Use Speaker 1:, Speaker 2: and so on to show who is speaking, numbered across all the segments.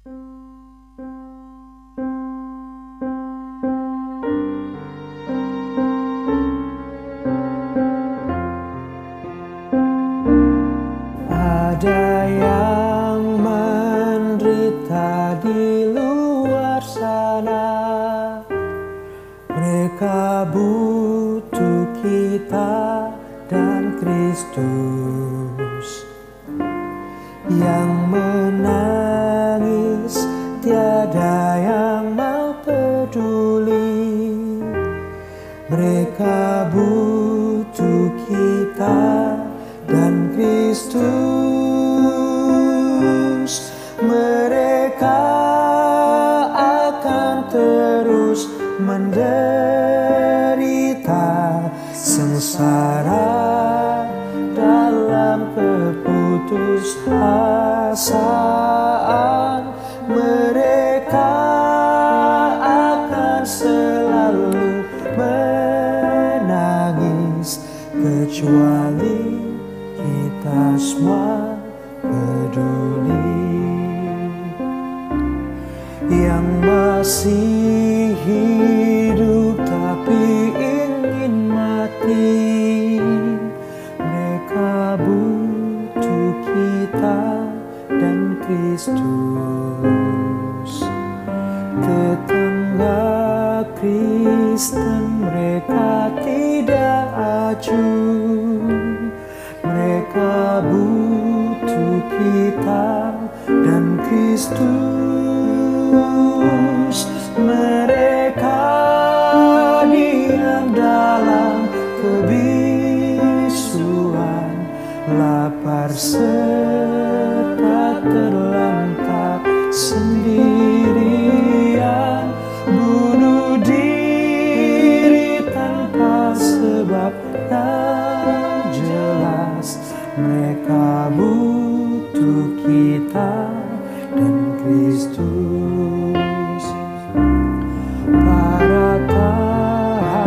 Speaker 1: Ada yang menderita di luar sana. Mereka butuh kita dan Kristus Yang Mereka butuh kita dan Kristus mereka akan terus menderita sengsara dalam keputusasaan kecuali kita semua peduli. Yang masih hidup tapi ingin mati mereka butuh kita dan Kristus. Tetangga Kristen mereka tidak mereka butuh kita dan Kristus. Mereka diam dalam kebisuan. Lapar serta terlantar Mereka butuh kita dan Kristus. Para tahanan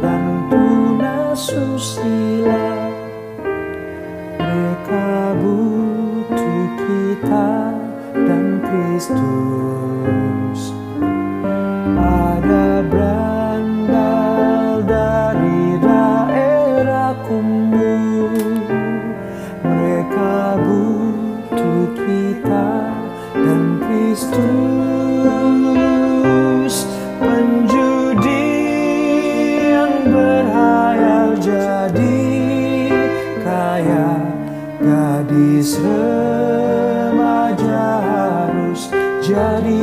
Speaker 1: dan tunasusila Mereka butuh kita dan Kristus Kristus Penjudi yang berhayal jadi kaya Gadis remaja harus jadi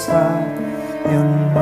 Speaker 1: basta yung